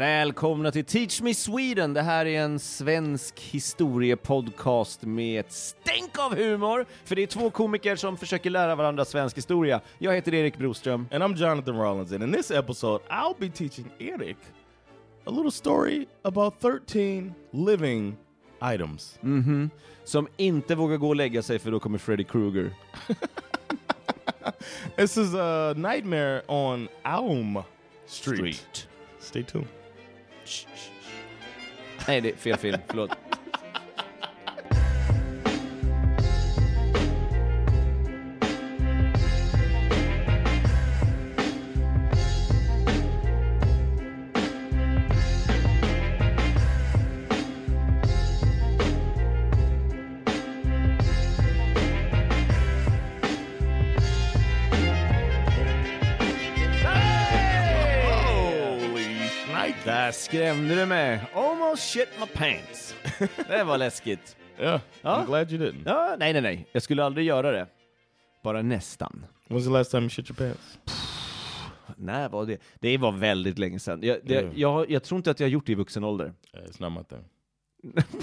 Välkomna till Teach Me Sweden! Det här är en svensk historiepodcast med ett stänk av humor, för det är två komiker som försöker lära varandra svensk historia. Jag heter Erik Broström. And I'm Jonathan Rollins, and in this episode, I'll be teaching Eric a little story about 13 living items. Mhm. Som inte vågar gå och lägga sig för då kommer Freddy Krueger. This is a nightmare on Elm Street. Street. Stay tuned. Nej, det är fel film. Förlåt. Där skrämde du mig. Almost shit my pants. Det var läskigt. Yeah, Huh? I'm glad you didn't. Ja, nej, nej, nej. Jag skulle aldrig göra det. Bara nästan. When's the last time you shit your pants? När var det? Det var väldigt länge sedan. Jag, det, Mm. jag, jag tror inte att jag har gjort det i vuxen ålder. Uh, it's not my thing.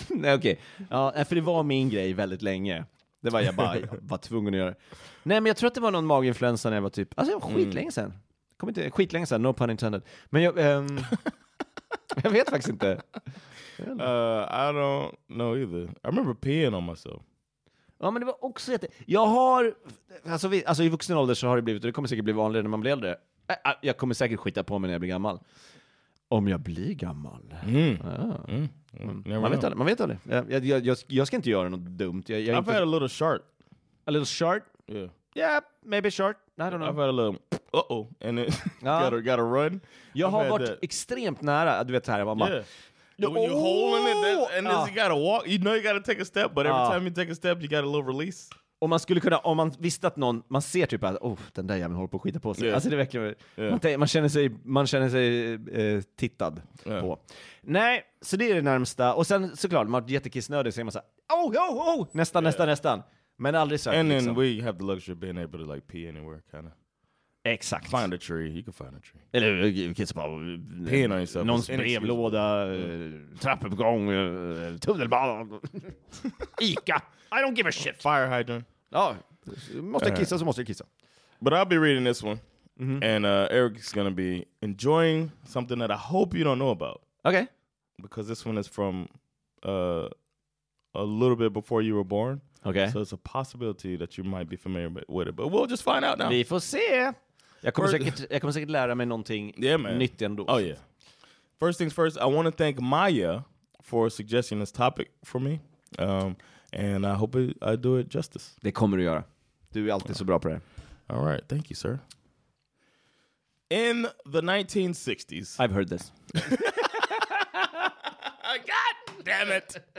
Nej, okej. Ja, nej, för det var min grej väldigt länge. Det var jag bara jag var tvungen att göra. Nej, men jag tror att det var någon maginfluensa när jag var typ, alltså det var Mm. skitlänge sedan. Kommer inte, skitlänge sedan, no pun intended. Men jag, ehm, jag vet faktiskt inte. Uh, I don't know either. I remember peeing on myself. Ja, men det var också jätte... Jag har, alltså, vi, alltså i vuxen ålder så har det blivit, och det kommer säkert bli vanligare när man blir äldre. Äh, jag kommer säkert skita på mig när jag blir gammal. Om jag blir gammal. Mm. Ja. Mm. Mm. Never Man vet aldrig. Man vet aldrig. Jag, jag, jag, jag, ska inte göra något dumt. Jag, jag I've inte, had a little shark. a little short? Yeah. Yeah, maybe short. I don't know. I've had a little uh oh, and it Ja. gotta gotta run. Jag I've har varit that. extremt nära, du vet så här, man bara, Yeah. When you holding it, that, and Ah. you gotta walk. You know you gotta take a step, but every Ah. time you take a step, you got a little release. om man skulle kunna, om man visste att någon, man ser typ att oh, den där jäveln håller på att skita på sig. Yeah. Alltså det är verkligen, Yeah. man, känner sig, man känner sig eh, tittad Yeah. på. Nej, så det är det närmsta. Och sen såklart, man är jättekissnödig så är man såhär, oh, oh, oh, nästan, nästan, nästan. Men aldrig sökt And then liksom. we have the luxury of being able to like pee anywhere, kind of. Exakt. Find a tree. You can find a tree. Eller Peeing on yourself någons brevlåda, eh, trappuppgång, eh, tunnelbana, Ica. I don't give a shit. Fire hydrant. Ja, måste jag kissa så måste jag kissa. But I'll be reading this one, and uh, Eric's gonna be enjoying something that I hope you don't know about Okay. because this one is from uh, a little bit before you were born. Okej. So it's a possibility that you might be familiar with- it, but we'll just find out now. Vi får se. Jag kommer, First- säkert, jag kommer säkert lära mig någonting Yeah, man. nytt ändå. Oh yeah. First things first, I want to thank Maya for suggesting this topic for me, um, and I hope I, I do it justice. Det kommer du göra. Du är alltid så bra på det. All right, thank you, sir. In the 1960s, I've heard this. Damn it!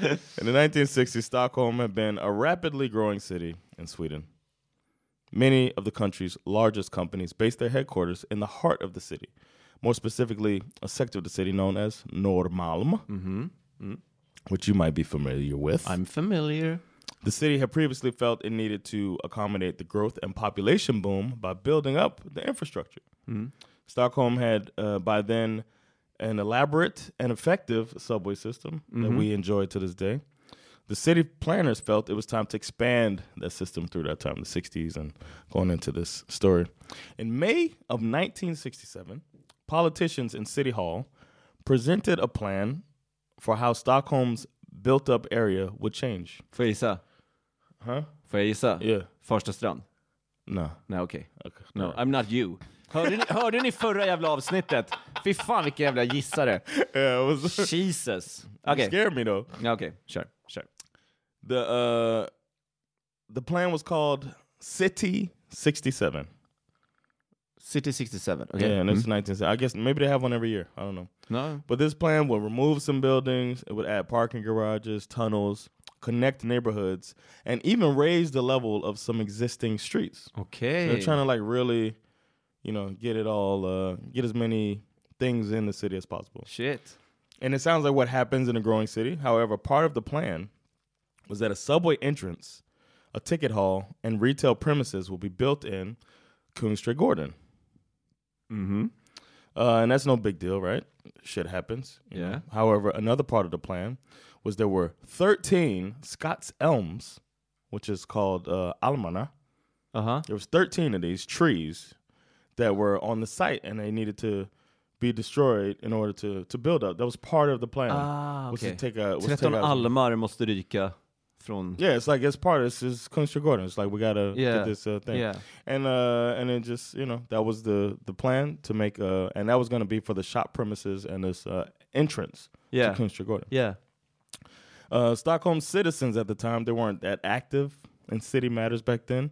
in the 1960s, Stockholm had been a rapidly growing city in Sweden. Many of the country's largest companies based their headquarters in the heart of the city, more specifically, a sector of the city known as Norrmalm, mm-hmm. mm. which you might be familiar with. I'm familiar. The city had previously felt it needed to accommodate the growth and population boom by building up the infrastructure. Mm. Stockholm had uh, by then an elaborate and effective subway system that we mm-hmm. enjoy to this day. The city planners felt it was time to expand that system through that time, the 60s, and going into this story. In May of 1967, politicians in City Hall presented a plan for how Stockholm's built up area would change. Får jag gissa? Huh? Får jag gissa? Yeah. Farsta strand? No. Nej, okej. Okay. No, I'm not you. Hörde ni, hörde ni förra jävla avsnittet? Fy fan vilka jävla gissare. Yeah, was Jesus. it Okej, scared me though. Okej, kör, kör. The uh the plan was called City 67. City 67, okay. Yeah, and Mm. it's 19. I guess maybe they have one every year. I don't know. No. But this plan would remove some buildings, it would add parking garages, tunnels, connect neighborhoods, and even raise the level of some existing streets. Okej. They're trying to like really, you know, get it all, uh, get as many things in the city as possible. Shit. And it sounds like what happens in a growing city. However, part of the plan was that a subway entrance, a ticket hall, and retail premises will be built in Kungsträdgården. Mm Mhm. Uh, and that's no big deal, right? Shit happens. Yeah. know. However, another part of the plan was there were 13 Scots elms, which is called uh, almana. Aha. There was 13 of these trees that were on the site, and they needed to be destroyed in order to to build up. That was part of the plan. Ah, was to take a, was to 13 take out- almar måste ryka från... Yeah, it's like it's part of this is Kunstler It's like we gotta Yeah. get this uh, thing. Yeah. And uh and it just you know that was the the plan to make uh and that was gonna be for the shop premises and this uh entrance Yeah. to Kungsträdgården. Yeah. Uh Stockholm citizens at the time they weren't that active in city matters back then.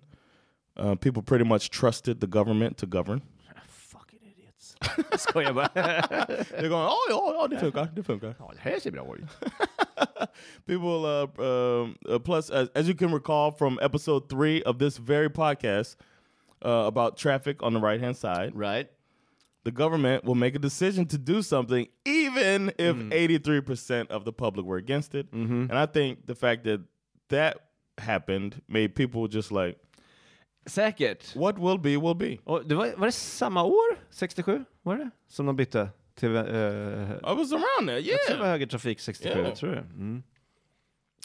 Uh, people pretty much trusted the government to govern. Fucking idiots. Skojar bara. They're going, oh, oh, oh, det funkar, det funkar. Ja, det här ser bra ut. People, uh, um, uh, plus, as, as you can recall from episode three of this very podcast uh, about traffic on the right hand side, Right. The government will make a decision to do something even if Mm. 83% of the public were against it. Mm-hmm. And I think the fact that that happened made people just like, Säkert. what will be, will be. Och det var, var det samma år? 67? Var det? Som de bytte till... Uh, I was around there, Jag tror det var yeah. högertrafik 67, Yeah. jag tror det. Mm.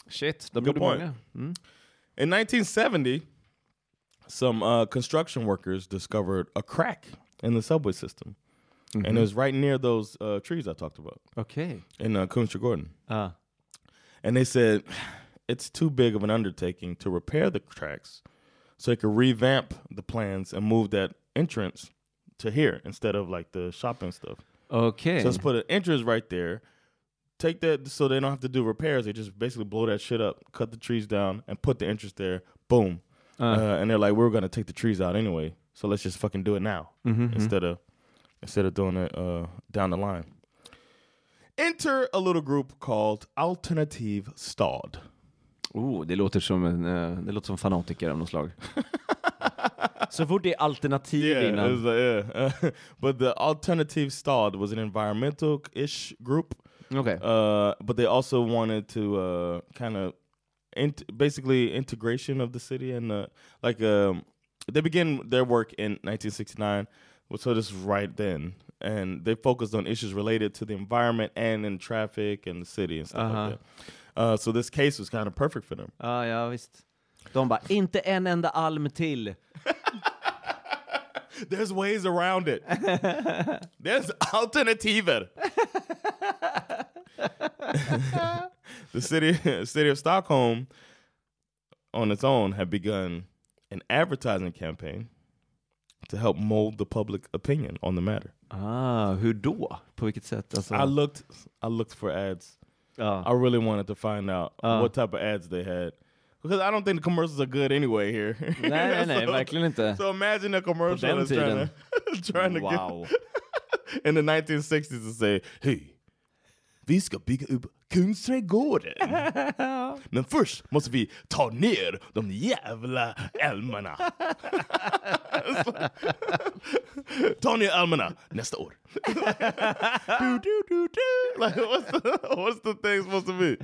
Shit, de Good gjorde point. många. Mm. In 1970, some uh, construction workers discovered a crack in the subway system. Mm-hmm. And it was right near those uh, trees I talked about Okay. in uh, Kungsträdgården. Ah. And they said it's too big of an undertaking to repair the tracks, so they could revamp the plans and move that entrance to here instead of like the shopping stuff. Okay. So let's put an entrance right there. Take that so they don't have to do repairs. They just basically blow that shit up, cut the trees down, and put the entrance there. Boom. Uh, and they're like, we're gonna take the trees out anyway, so let's just fucking do it now instead of instead of doing it uh, down the line. Enter a little group called Alternative Stad. Oh, det låter som en, eh, det låter som fanatiker av något slag. Så fort det är alternativ Yeah, innan. was, uh, yeah. but the Alternative Stad was an environmental-ish group, Okay. uh, but they also wanted to uh, kind of int- basically integration of the city and uh, like um, they began their work in 1969, so this is right then, and they focused on issues related to the environment and in traffic and the city and stuff Uh-huh. like that. Uh, so this case was kind of perfect for them. Ja, ja visst. De bara, inte en enda alm till. There's ways around it. There's alternativer. the city city of Stockholm on its own had begun an advertising campaign to help mold the public opinion on the matter. Ah, hur då? På vilket sätt? Alltså, I looked I looked for ads. ja. I really wanted to find out Uh. what type of ads they had. Because I don't think the commercials are good anyway here. Nej, nej, nej, So- verkligen inte. So imagine a commercial that's trying to, trying to Wow. get in the 1960s to say, hej, vi ska bygga upp Kungsträdgården. Men först måste vi ta ner de jävla älmarna. ta ner älmarna nästa år. do, do, do, do. Like, what's, the, what's the thing supposed to be?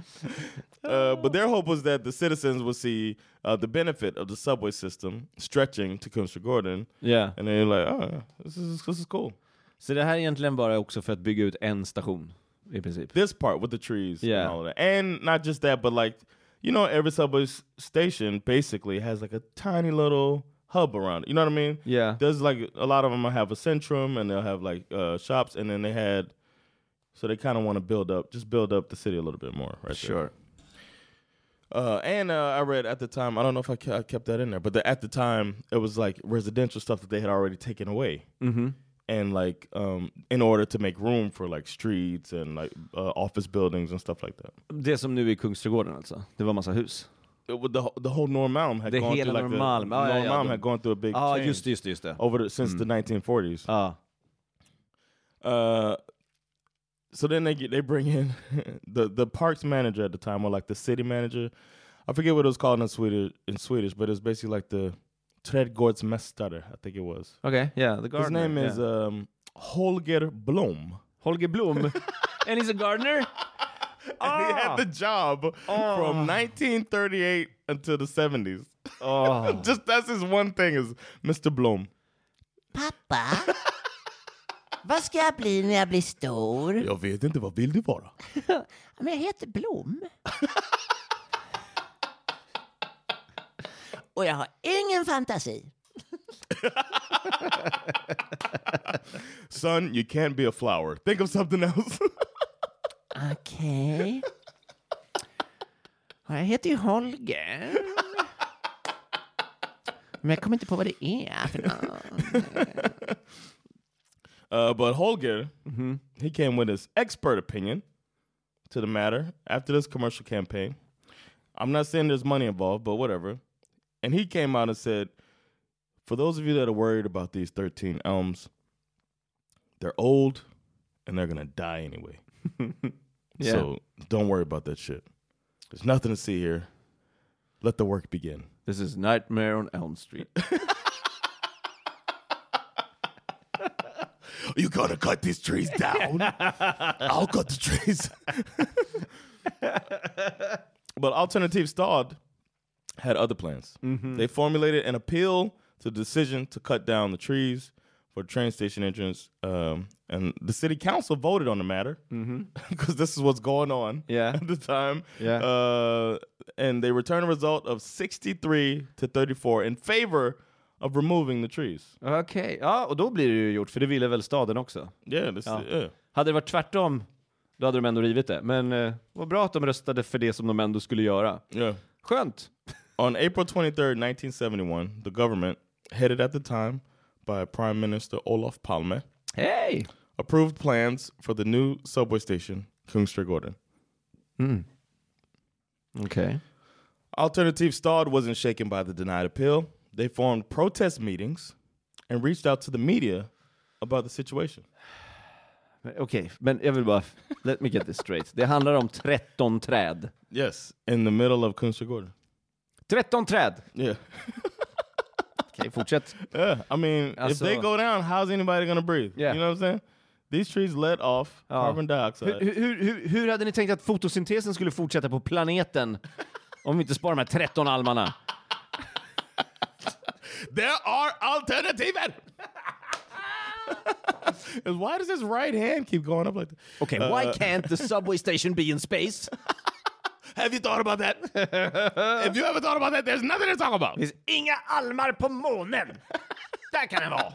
Uh, but their hope was that the citizens would see uh, the benefit of the subway system stretching to Kungsträdgården. Ja. And they're like, oh, yeah, this is, this is cool. Så det här är egentligen bara också för att bygga ut en station, This part with the trees Yeah. and all of that. And not just that, but like, you know, every subway station basically has like a tiny little hub around it. You know what I mean? Yeah. There's like a lot of them have a centrum and they'll have like uh, shops. And then they had, so they kind of want to build up, just build up the city a little bit more, right? there. Sure. Uh, and uh, I read at the time, I don't know if I kept that in there, but the, at the time it was like residential stuff that they had already taken away. Mm-hmm. And like, um, in order to make room for like streets and like uh, office buildings and stuff like that. Det som nu är Kungsträdgården alltså? Det var massa hus? it, would- the the whole Norrmalm had Det gone hela through like Norrmalm. a, Ja, ja, had gone through a big Ja, change just just just det. over the, since the 1940s. Ja. Uh, so then they get they bring in the the parks manager at the time, or like the city manager. I forget what it was called in Swedish in Swedish, but it's basically like the trädgårdsmästare, I think it was. Okej, yeah, the gardener. His name is yeah. um, Holger Blom. Holger Blom. and he's a gardener? And he Ah. had the job from 1938 until the 70s. Oh. Just that's his one thing is Mr. Blom. Pappa, vad ska jag bli när jag blir stor? Jag vet inte, vad vill du vara? Men jag heter Blom. Och jag har ingen fantasi. Son, you can't be a flower. Think of something else. Okej. Ja, Jag heter ju Holger. Men jag kommer inte på vad det är för något. Uh, but Holger, he came with his expert opinion to the matter after this commercial campaign. I'm not saying there's money involved, but whatever. And he came out and said, for those of you that are worried about these 13 elms, they're old and they're going to die anyway. Yeah. So don't worry about that shit. There's nothing to see here. Let the work begin. This is Nightmare on Elm Street. You gotta cut these trees down. I'll cut the trees. but Alternative Stad had other plans. They formulated an appeal to the decision to cut down the trees for the train station entrance, um, and the city council voted on the matter because this is what's going on Yeah. at the time. Yeah. Uh, and they returned a result of 63 to 34 in favor of removing the trees. Okej, ja och då blir det ju gjort, för det ville väl staden också. Yeah, Ja. yeah. Hade det varit tvärtom, då hade de ändå rivit det. Men eh, vad bra att de röstade för det som de ändå skulle göra. Yeah. Skönt! On April 23rd, 1971, the government, headed at the time by Prime Minister Olof Palme, Hej! approved plans for the new subway station, Kungsträdgården. Hmm. Okay. Alternative Stad wasn't shaken by the denied appeal. They formed protest meetings and reached out to the media about the situation. Okej, men jag vill bara, let me get this straight. Det handlar om 13 träd. Yes, in the middle of Kungsträdgården. 13 träd! Yeah. Okej, fortsätt. Yeah, I mean, if Alltså- they go down, how's anybody gonna breathe? Yeah. You know what I'm saying? These trees let off Ja. carbon dioxide. Hur, hur, hur, hur hade ni tänkt att fotosyntesen skulle fortsätta på planeten om vi inte sparar de här 13 almarna? There are alternatives. And why does his right hand keep going up like that? Okej, why can't the subway station be in space? Have you thought about that? if you ever thought about that, there's nothing to talk about. Det finns inga almar på månen! Där kan den vara!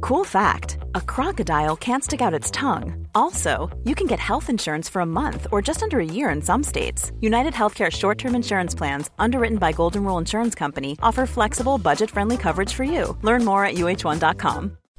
Cool fact a crocodile can't stick out its tongue. Also, you can get health insurance for a month or just under a year in some states. United Healthcare short term insurance plans, underwritten by Golden Rule Insurance Company, offer flexible, budget friendly coverage for you. Learn more at uh1.com.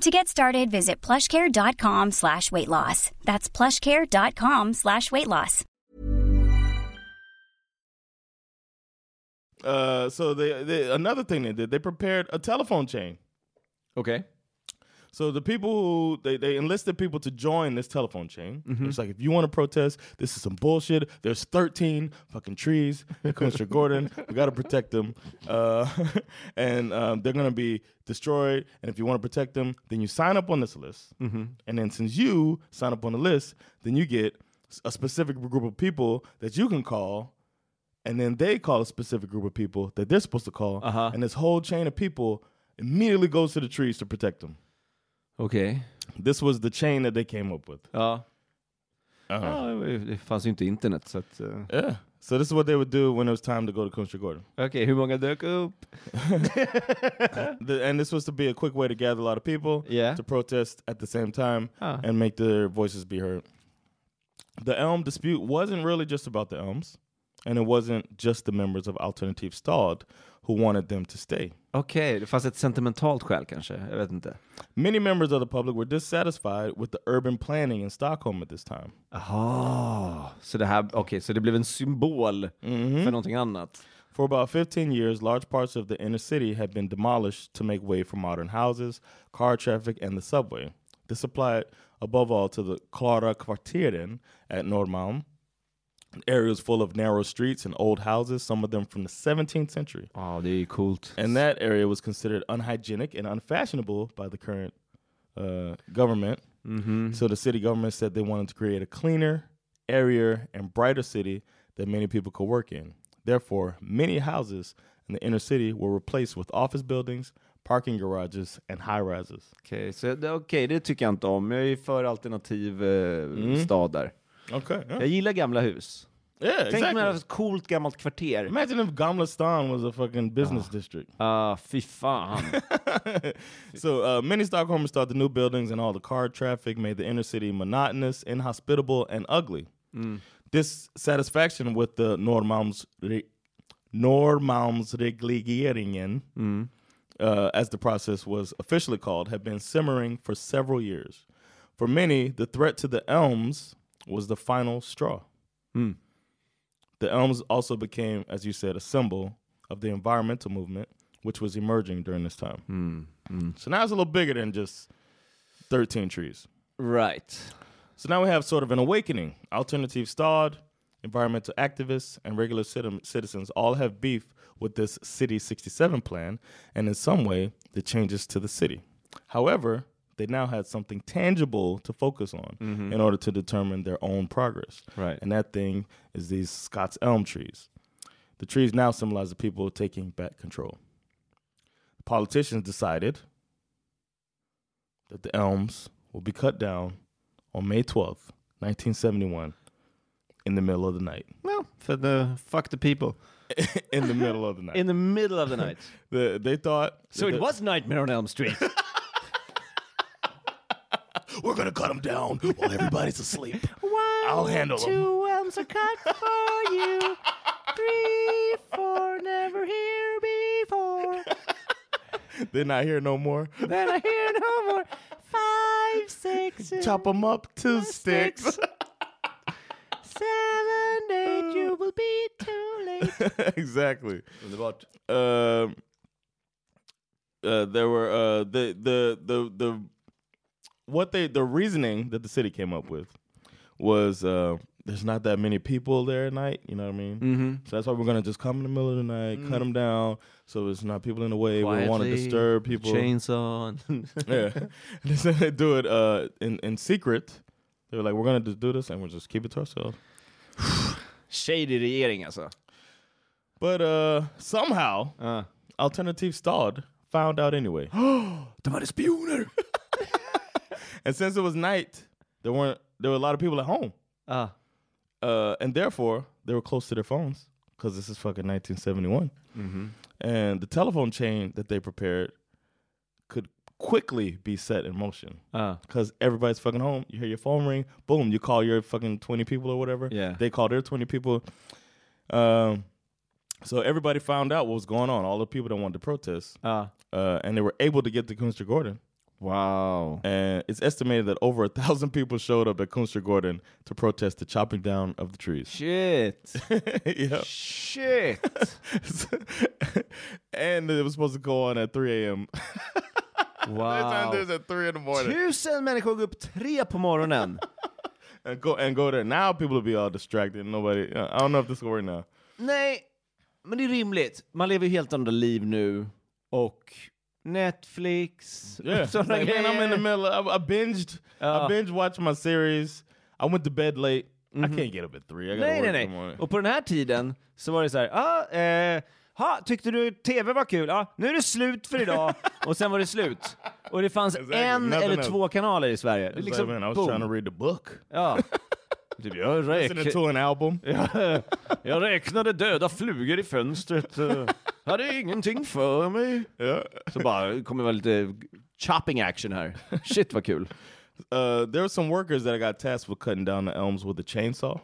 To get started, visit plushcare.com slash weight loss. That's plushcare.com slash weight loss. Uh, so they, they another thing they did, they prepared a telephone chain. Okej. So the people who they, they enlisted people to join this telephone chain. It's like if you want to protest, this is some bullshit. There's 13 fucking trees Kungsträdgården. We got to protect them, uh, and um, they're gonna be destroyed. And if you want to protect them, then you sign up on this list. And then since you sign up on the list, then you get a specific group of people that you can call. And then they call a specific group of people that they're supposed to call. Uh-huh. And this whole chain of people immediately goes to the trees to protect them. Okej. This was the chain that they came up with. Ja. Uh-huh. ja. Det fanns ju inte internet så att... eh, Yeah. So this is what they would do when it was time to go to Kungsträdgården. Okej, hur många dök upp? The, and this was to be a quick way to gather a lot of people Yeah. to protest at the same time Ah. and make their voices be heard. The Elm dispute wasn't really just about the Elms, and it wasn't just the members of Alternative Stad who wanted them to stay. Okej, det fanns ett sentimentalt skäl kanske, jag vet inte. Many members of the public were dissatisfied with the urban planning in Stockholm at this time. Aha, så det här, okej, så det blev en symbol mm-hmm. för någonting annat. For about 15 years, large parts of the inner city had been demolished to make way for modern houses, car traffic, and the subway. This applied above all to the Klara Kvarteren at Norrmalm, areas full of narrow streets and old houses, some of them from the 17th century. Det är ju. And that area was considered unhygienic and unfashionable by the current uh, government. So the city government said they wanted to create a cleaner, airier, and brighter city that many people could work in. Therefore, many houses in the inner city were replaced with office buildings, parking garages, and high rises. Okej, så det, okej, det tycker jag inte om. Jag är för alternativ eh, stad där. Okay. Yeah, Jag gillar gamla hus. yeah Tänk exactly. mig ett coolt gammalt kvarter. Imagine if Gamla Stan was a fucking business district. Ah, fy fan. so uh, many Stockholmers thought the new buildings and all the car traffic made the inner city monotonous, inhospitable, and ugly. Dissatisfaction with the Norrmalms re- Norrmalmsregleringen, uh, as the process was officially called, had been simmering for several years. For many, the threat to the elms was the final straw. Hmm. The elms also became, as you said, a symbol of the environmental movement, which was emerging during this time. Hmm. Hmm. So now it's a little bigger than just 13 trees. right. So now we have sort of an awakening. Alternative Stad, environmental activists, and regular citi- citizens all have beef with this City 67 plan and in some way the changes to the city. However, they now had something tangible to focus on mm-hmm. in order to determine their own progress. Right. And that thing is these Scots elm trees. The trees now symbolize the people taking back control. The politicians decided that the elms will be cut down on May 12th, 1971, in the middle of the night. Well, for the fuck the people. in the middle of the night. In the middle of the night. The- they thought. So it was Nightmare on Elm Street. We're going to cut them down while everybody's asleep. I'll handle them. Two elms are cut for you. Three, four, never here before. They're not here no more. Then I hear no more. Five, six, Chop them up to sticks. seven, eight. You will be too late. exactly. Underbart. Um, uh, there were uh, the the the the what they the reasoning that the city came up with was uh, there's not that many people there at night. You know what I mean? Mm-hmm. So that's why we're gonna just come in the middle of the night, cut them down, so there's not people in the way. we don't want to disturb people. Chainsaw. Yeah, and they said they do it uh, in in secret. They were like, we're gonna just do this and we'll just keep it to ourselves. Shady regering alltså. But uh, somehow, Uh. Alternative Stad found out anyway. De hade spioner! And since it was night, there weren't there were a lot of people at home, Ah. uh, and therefore they were close to their phones because this is fucking 1971. And the telephone chain that they prepared could quickly be set in motion Ah. because everybody's fucking home. You hear your phone ring, boom, you call your fucking 20 people or whatever. Yeah. they call their 20 people. Um, so everybody found out what was going on. All the people that wanted to protest, Ah. uh, and they were able to get to Kunstgården. Wow. And it's estimated that over a thousand people showed up at Kunstgården to protest the chopping down of the trees. Shit. yeah. Shit. and it was supposed to go on at 3 a.m. Wow. There's at 3 in the morning. Tusen människor går upp tre på morgonen. And go and go there. Now people will be all distracted. Nobody, I don't know if this will work now. Nej, men det är rimligt. Man lever ju helt andra liv nu. Och Netflix. Yeah. Sådana like, man, I'm in the middle. Of, I, I binged. Ja. I binge watched my series. I went to bed late. I can't get up at 3. I Nej, nej, nej. Och på den här tiden så var det så här, ah, eh, ha, tyckte du tv var kul? Ja, nu är det slut för idag. och sen var det slut. Och det fanns Exactly. en Nothing eller else. två kanaler i Sverige. It's liksom, like, man, I was boom. trying to read the book. Ja. Typ, jag, räk... to an album. jag räknade döda flugor i fönstret. Hade ingenting för mig. Yeah. Så bara kommer väl lite chopping action här. Shit vad kul. Uh, there were some workers that got tasked with cutting down the elms with a chainsaw.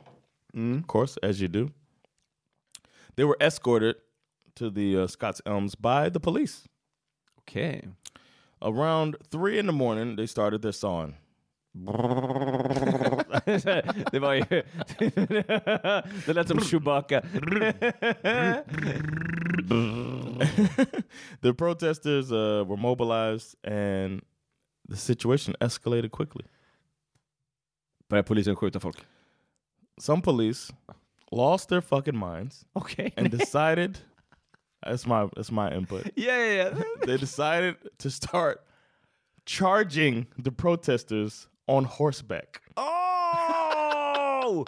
Of course, as you do. They were escorted to the uh, Scott's Elms by the police. Okej. Around three in the morning, they started their sawing. det var ju... det lät som Chewbacca. the protesters uh, were mobilized, and the situation escalated quickly. Börjar polisen skjuta folk? Some police lost their fucking minds Okay. and decided. That's my that's my input. Yeah, ja, ja. they decided to start charging the protesters on horseback. Oh!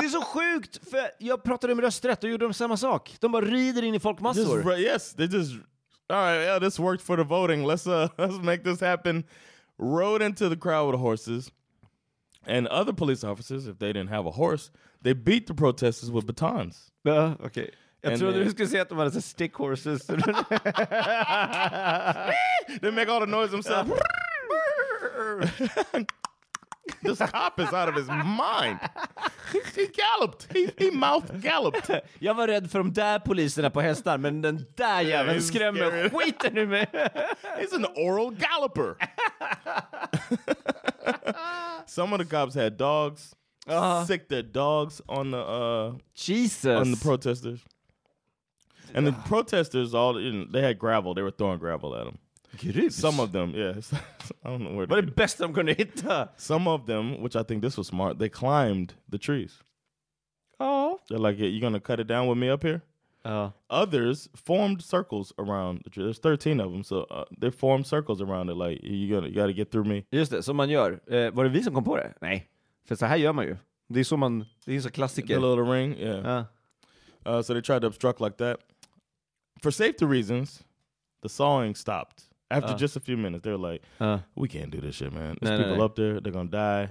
Det är så sjukt! För jag pratade med Rösträtt och gjorde de samma sak. De bara rider in i Just folkmassor. ri- yes, they just all right. Yeah, this worked for the voting. Let's uh let's make this happen. Rode into the crowd with horses, and other police officers, if they didn't have a horse, they beat the protesters with batons. Ja, okej. Jag And trodde du skulle säga att de hade så stick horses. They make all the noise themselves. This cop is out of his mind. He, he galloped. He, he mouth galloped. jag var rädd för de där poliserna på hästar, men den där jäveln he's skrämmer skiten ur mig. He's an oral galloper. Some of the cops had dogs. Sick their dogs on the uh, Jesus! on the protesters. And the protesters all they had gravel. They were throwing gravel at them. Some of them, yes. I don't know where. They, det bästa de kunde hitta. some of them, which I think this was smart, they climbed the trees. Oh. They're like, yeah, "You gonna cut it down with me up here?" Ja. Others formed circles around the tree. There's 13 of them, so uh, they formed circles around it. Like, you gonna, you got to get through me. Just det, som man gör. Eh, var det vi som kom på det? Nej. För så här gör man ju. Det är så man, det är så The klassiker. little ring, yeah. Ja. Uh, so they tried to obstruct like that. For safety reasons, the sawing stopped after Uh. just a few minutes. They were like, Ja. "We can't do this shit, man. There's No, people no. up there. They're gonna die.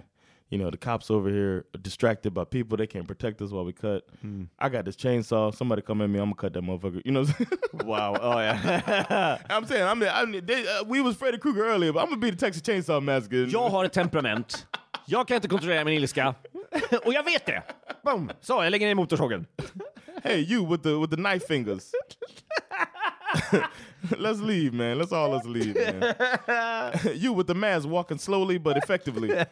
You know, the cops over here are distracted by people. They can't protect us while we cut. Hmm. I got this chainsaw. Somebody come at me. I'm gonna cut that motherfucker. You know." I'm? Wow, oh, yeah. I'm saying, I mean, I mean they, uh, we was Freddy Krueger earlier, but I'm gonna be the Texas Chainsaw Massacre. Jag har ett temperament. Jag kan inte kontrollera min ilska. Och jag vet det! Boom! Så, jag lägger ner motorsågen. hey, you with the with the knife fingers. let's leave, man. Let's all let's leave, man. you with the mask walking slowly but effectively.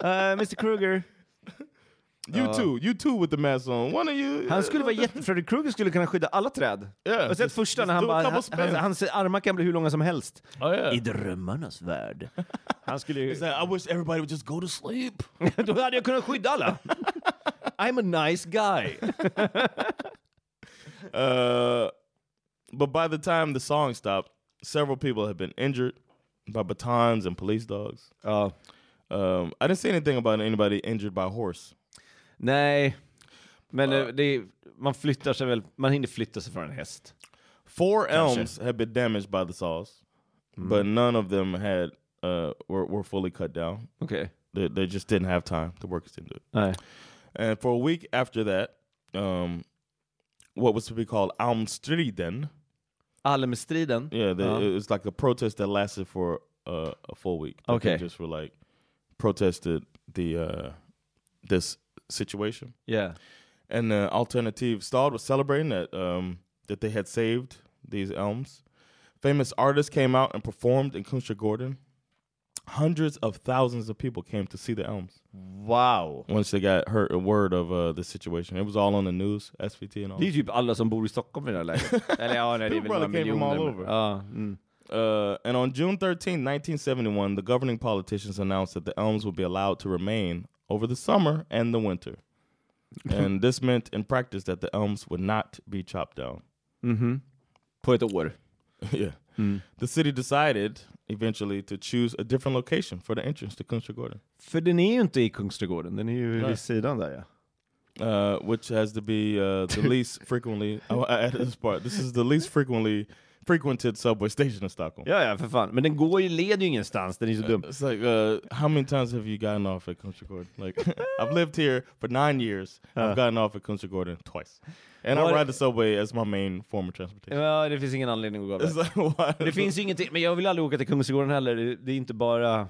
Uh, Mr Kruger. You too. You too with the mask on. One of you. Han skulle vara jätte... Fredrik Krueger skulle kunna skydda alla träd. Yeah, jag har sett första när han bara... couple Han, spins. han, hans armar kan bli hur långa som helst. Oh yeah. I drömmarnas värld. Han skulle ju... Said, I wish everybody would just go to sleep. Då hade jag kunnat skydda alla. I'm a nice guy. Uh, but by the time the song stopped, several people had been injured by batons and police dogs. Ja. Um, I didn't see anything about anybody injured by horse. Nej, men eh, det är, man flyttar sig väl, man hinner flytta sig från en häst. Four Gotcha. elms had been damaged by the saws, but none of them had uh, were were fully cut down. Okej. They, they just didn't have time. The workers didn't do it. Nej. And for a week after that, um, what was to be called Almstriden, Almstriden. yeah, the, Uh-huh. it was like a protest that lasted for uh, a full week. That they Okay. just were like protested the uh, this situation. Yeah. and the alternative Stad was celebrating that um, that they had saved these elms. Famous artists came out and performed in Kungsträdgården. Hundreds of thousands of people came to see the elms Wow. once they got heard a word of uh, the situation. It was all on the news, SVT and all. Det är typ alla som bor i Stockholm i det här läget. Eller ja, nej, det är väl några came from all miljoner. Ja, mm. Uh, and on June 13, 1971, the governing politicians announced that the elms would be allowed to remain over the summer and the winter. and this meant in practice that the elms would not be chopped down. Mm-hmm. På ett år. yeah. The city decided eventually to choose a different location for the entrance to Kungsträdgården, För den är ju inte i Kungsträdgården, den är ju Nej. vid sidan där ja. uh, which has to be uh, the least frequently. I I added this part. This is the least frequently frequented subway station in Stockholm. Ja, ja, för fan. Men den går ju, leder ju ingenstans, den är så dum. It's like, uh, how many times have you gotten off at Kungsgården? Like, I've lived here for nine years. I've gotten off at Kungsgården twice, and I What- ride the subway as my main form of transportation. Ja, det finns ingen anledning att gå It's över. like, why? Det finns ju ingenting, men jag vill aldrig åka till Kungsgården heller. Det, det är inte bara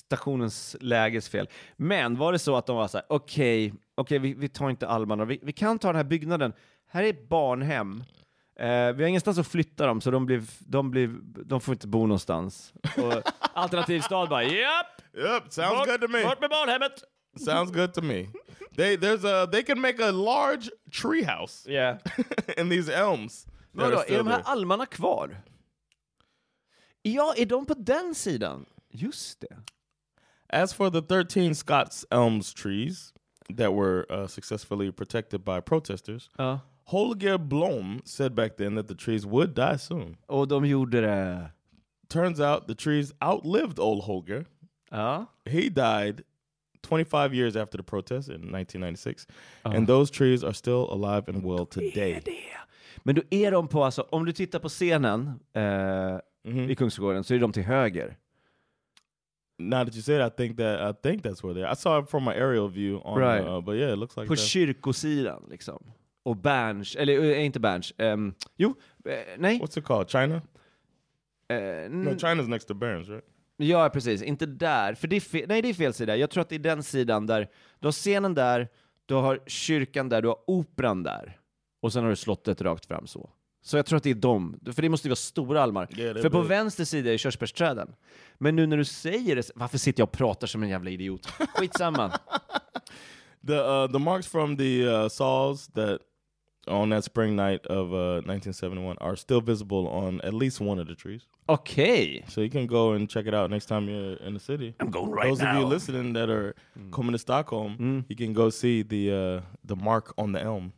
stationens läges fel. Men var det så att de var så här, okej, okej, vi, vi tar inte Almarna, vi, vi kan ta den här byggnaden. Här är ett barnhem. Eh, vi har ingenstans att flytta dem, så de, blir, de, blir, de får inte bo någonstans. Och alternativ stad bara, japp! Yep, sounds Bort, good to me. bort med barnhemmet! Sounds good to me. They there's a they can make a large treehouse Yeah. in these elms. Vadå, är de här there. almarna kvar? Ja, är de på den sidan? Just det. As for the 13 Scots elms trees that were uh, successfully protected by protesters, Ja. Holger Blom said back then that the trees would die soon. Och de gjorde det. Turns out the trees outlived old Holger. Ja. He died 25 years after the protest in 1996, and those trees are still alive and well today. Men då är de på, alltså, om du tittar på scenen eh, Mhm. i Kungsgården så är de till höger. Now that you say it, I think that I think that's where they are. I saw it from my aerial view on, Right. uh, but yeah, it looks like På that. kyrkosidan liksom. Och Berns, eller eh, inte Berns, ehm, jo, eh, nej. What's it called? China? Eh, No, n- China's next to Barons, right? ja, precis. Inte där. För det är fe- nej, det är fel sida. Jag tror att det är den sidan där du har scenen där, du har kyrkan där, du har operan där. Och sen har du slottet rakt fram så. Så jag tror att det är dem, för det måste ju vara stora almar. They're för på big. vänster sida är körsbärsträden. Men nu när du säger det, varför sitter jag och pratar som en jävla idiot? Skitsamma. The uh, the marks from the uh, saws that on that spring night of uh, 1971 are still visible on at least one of the trees. Okay. So you can go and check it out next time you're in the city. I'm going right Those of you listening that are coming to Stockholm, you can go see the uh, the mark on the elm.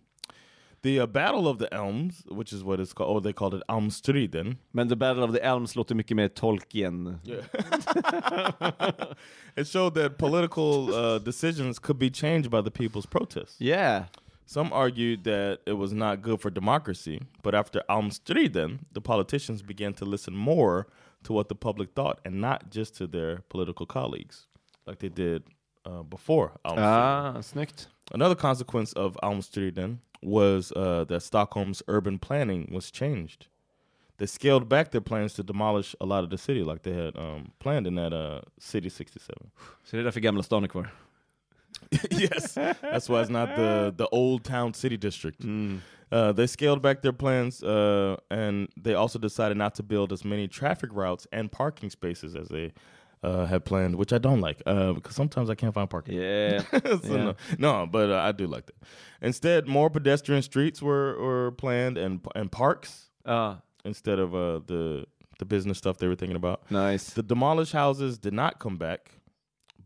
The uh, Battle of the Elms, which is what it's called, or they called it Almstriden. Men The Battle of the Elms låter mycket mer Tolkien. It showed that political uh, decisions could be changed by the people's protests. Yeah. Some argued that it was not good for democracy, but after Almstriden, the politicians began to listen more to what the public thought and not just to their political colleagues, like they did uh, before Almstriden. Ah, snyggt. Another consequence of Almstriden was uh, that Stockholm's urban planning was changed. They scaled back their plans to demolish a lot of the city, like they had um, planned in that uh, City 67. Så det är därför Gamla stan är kvar. yes, that's why it's not the the old town city district. Uh, they scaled back their plans, uh, and they also decided not to build as many traffic routes and parking spaces as they uh, had planned, which I don't like uh, because sometimes I can't find parking. Yeah. So Yeah. no, no, but uh, I do like that. Instead, more pedestrian streets were, were planned and and parks Ja, instead of uh, the the business stuff they were thinking about. nice. The demolished houses did not come back,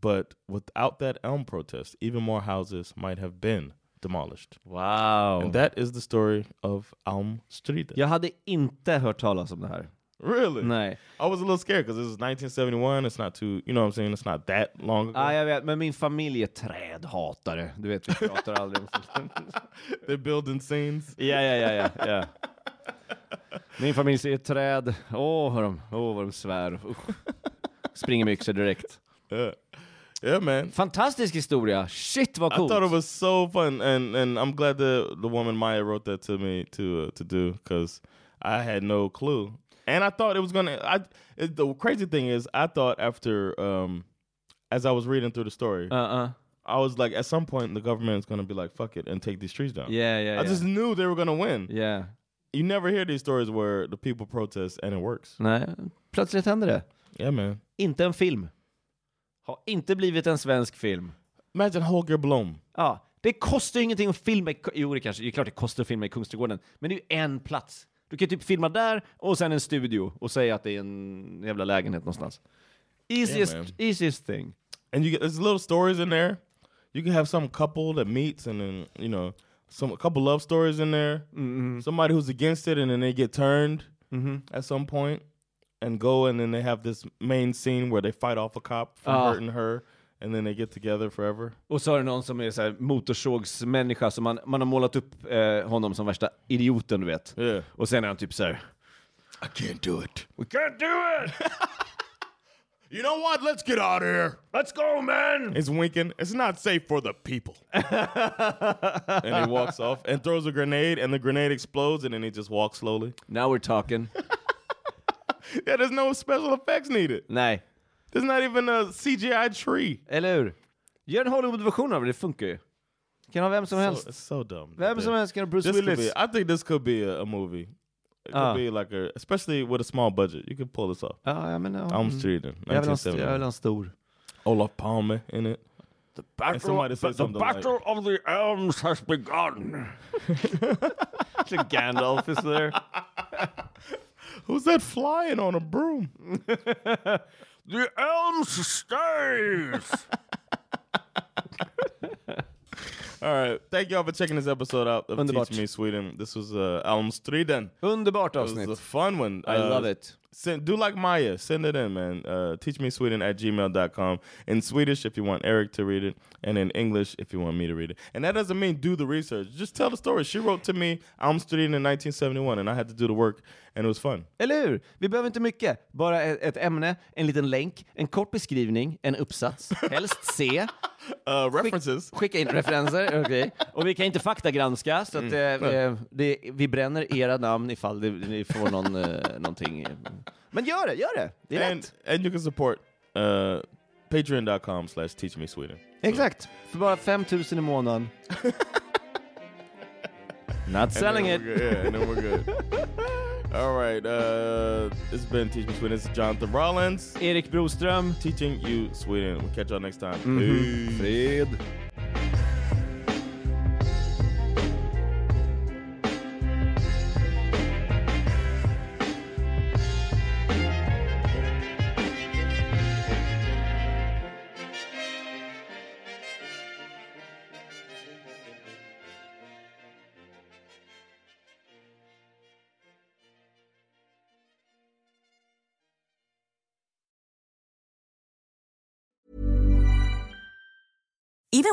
but without that elm protest, even more houses might have been demolished. Wow. And that is the story of Almstriden. Jag hade inte hört talas om det här. Really? Nej. I was a little scared because this is 1971. It's not too, you know what I'm saying? It's not that long ago. Ja, jag vet, men min familj är trädhatare. Du vet, vi pratar aldrig om They're building scenes. Ja, ja, ja, ja. Min familj ser träd. Åh, vad de, åh, vad de svär. Usch. Springer med yxor direkt. Yeah. Yeah, man. Fantastisk historia. Shit vad I coolt. thought it was so fun, and and I'm glad the the woman Maya wrote that to me to uh, to do because I had no clue, and I thought it was gonna. I it, the crazy thing is, I thought after um, as I was reading through the story, Uh-uh. I was like, at some point the government is gonna be like, fuck it, and take these trees down. Yeah, yeah, I yeah. just knew they were gonna win. Yeah. You never hear these stories where the people protest and it works. Nej, plötsligt händer det. Yeah, man. Inte en film. Har inte blivit en svensk film. Imagine Holger Blom. Ja, det kostar ju ingenting att filma i, jo det kanske, det är klart det kostar att filma i Kungsträdgården, men det är ju en plats. Du kan typ filma där och sen en studio och säga att det är en jävla lägenhet någonstans. Easiest, man. easiest thing. and you get there's little stories in there. You can have some couple that meets, and then you know some a couple love stories in there. Somebody who's against it, and then they get turned at some point and go, and then they have this main scene where they fight off a cop from Ah. hurting her, and then they get together forever. Och så är det någon som är så här motorsågsmänniska, som man, man har målat upp eh, honom som värsta idioten, du vet. Yeah. Och sen är han typ så här. I can't do it. We can't do it! You know what? Let's get out of here. Let's go, man! He's winking. It's not safe for the people. and he walks off and throws a grenade, and the grenade explodes, and then he just walks slowly. Now we're talking. Yeah, there's no special effects needed. Nej, There's not even a CGI tree. eller hur? Gör en Hollywood-version av det, det funkar ju. Kan ha vem som So, helst. it's so dumb. Vem som helst kan ha Bruce This could Willis. be, I think this could be a, a movie. It could Ah. be like a, especially with a small budget. You could pull this off. Ja, ja, men ja. Elm. Street in Jag vill, ha, jag vill 1970. ha en stor. Olof Palme in it. Battle, somebody said the something battle of the elms has begun. so Gandalf is there. Who's that flying on a broom? The elms stays! All right. Thank y'all for checking this episode out of Underbart. Teach Me Sweden. This was uh, Almstriden. Underbart It was a fun one. I Uh, love it. Send, do like Maya. Send it in, man. Uh, teach me Sweden at gmail.com. In Swedish if you want Eric to read it, and in English if you want me to read it. And that doesn't mean do the research. Just tell the story. She wrote to me, Elm Street in 1971, and I had to do the work, and it was fun. Eller hur? Vi behöver inte mycket. Bara ett, ämne, en liten länk, en kort beskrivning, en uppsats, helst C. Uh, references. Skicka in referenser, okej. Och vi kan inte faktagranska, så att, eh, eh, det, vi bränner era namn ifall det, ni får någon, eh, någonting. Men gör det, gör det! Det är And, lätt. and you can support uh, patreon.com slash teach me Sweden. Exakt, för bara 5000 i månaden. Not selling it. good. Yeah, and then we're good. All right. Uh, it's been Teach Me Sweden. This is Jonathan Rollins Erik Broström. teaching you Sweden. We'll catch y'all next time. Mhm. Fred.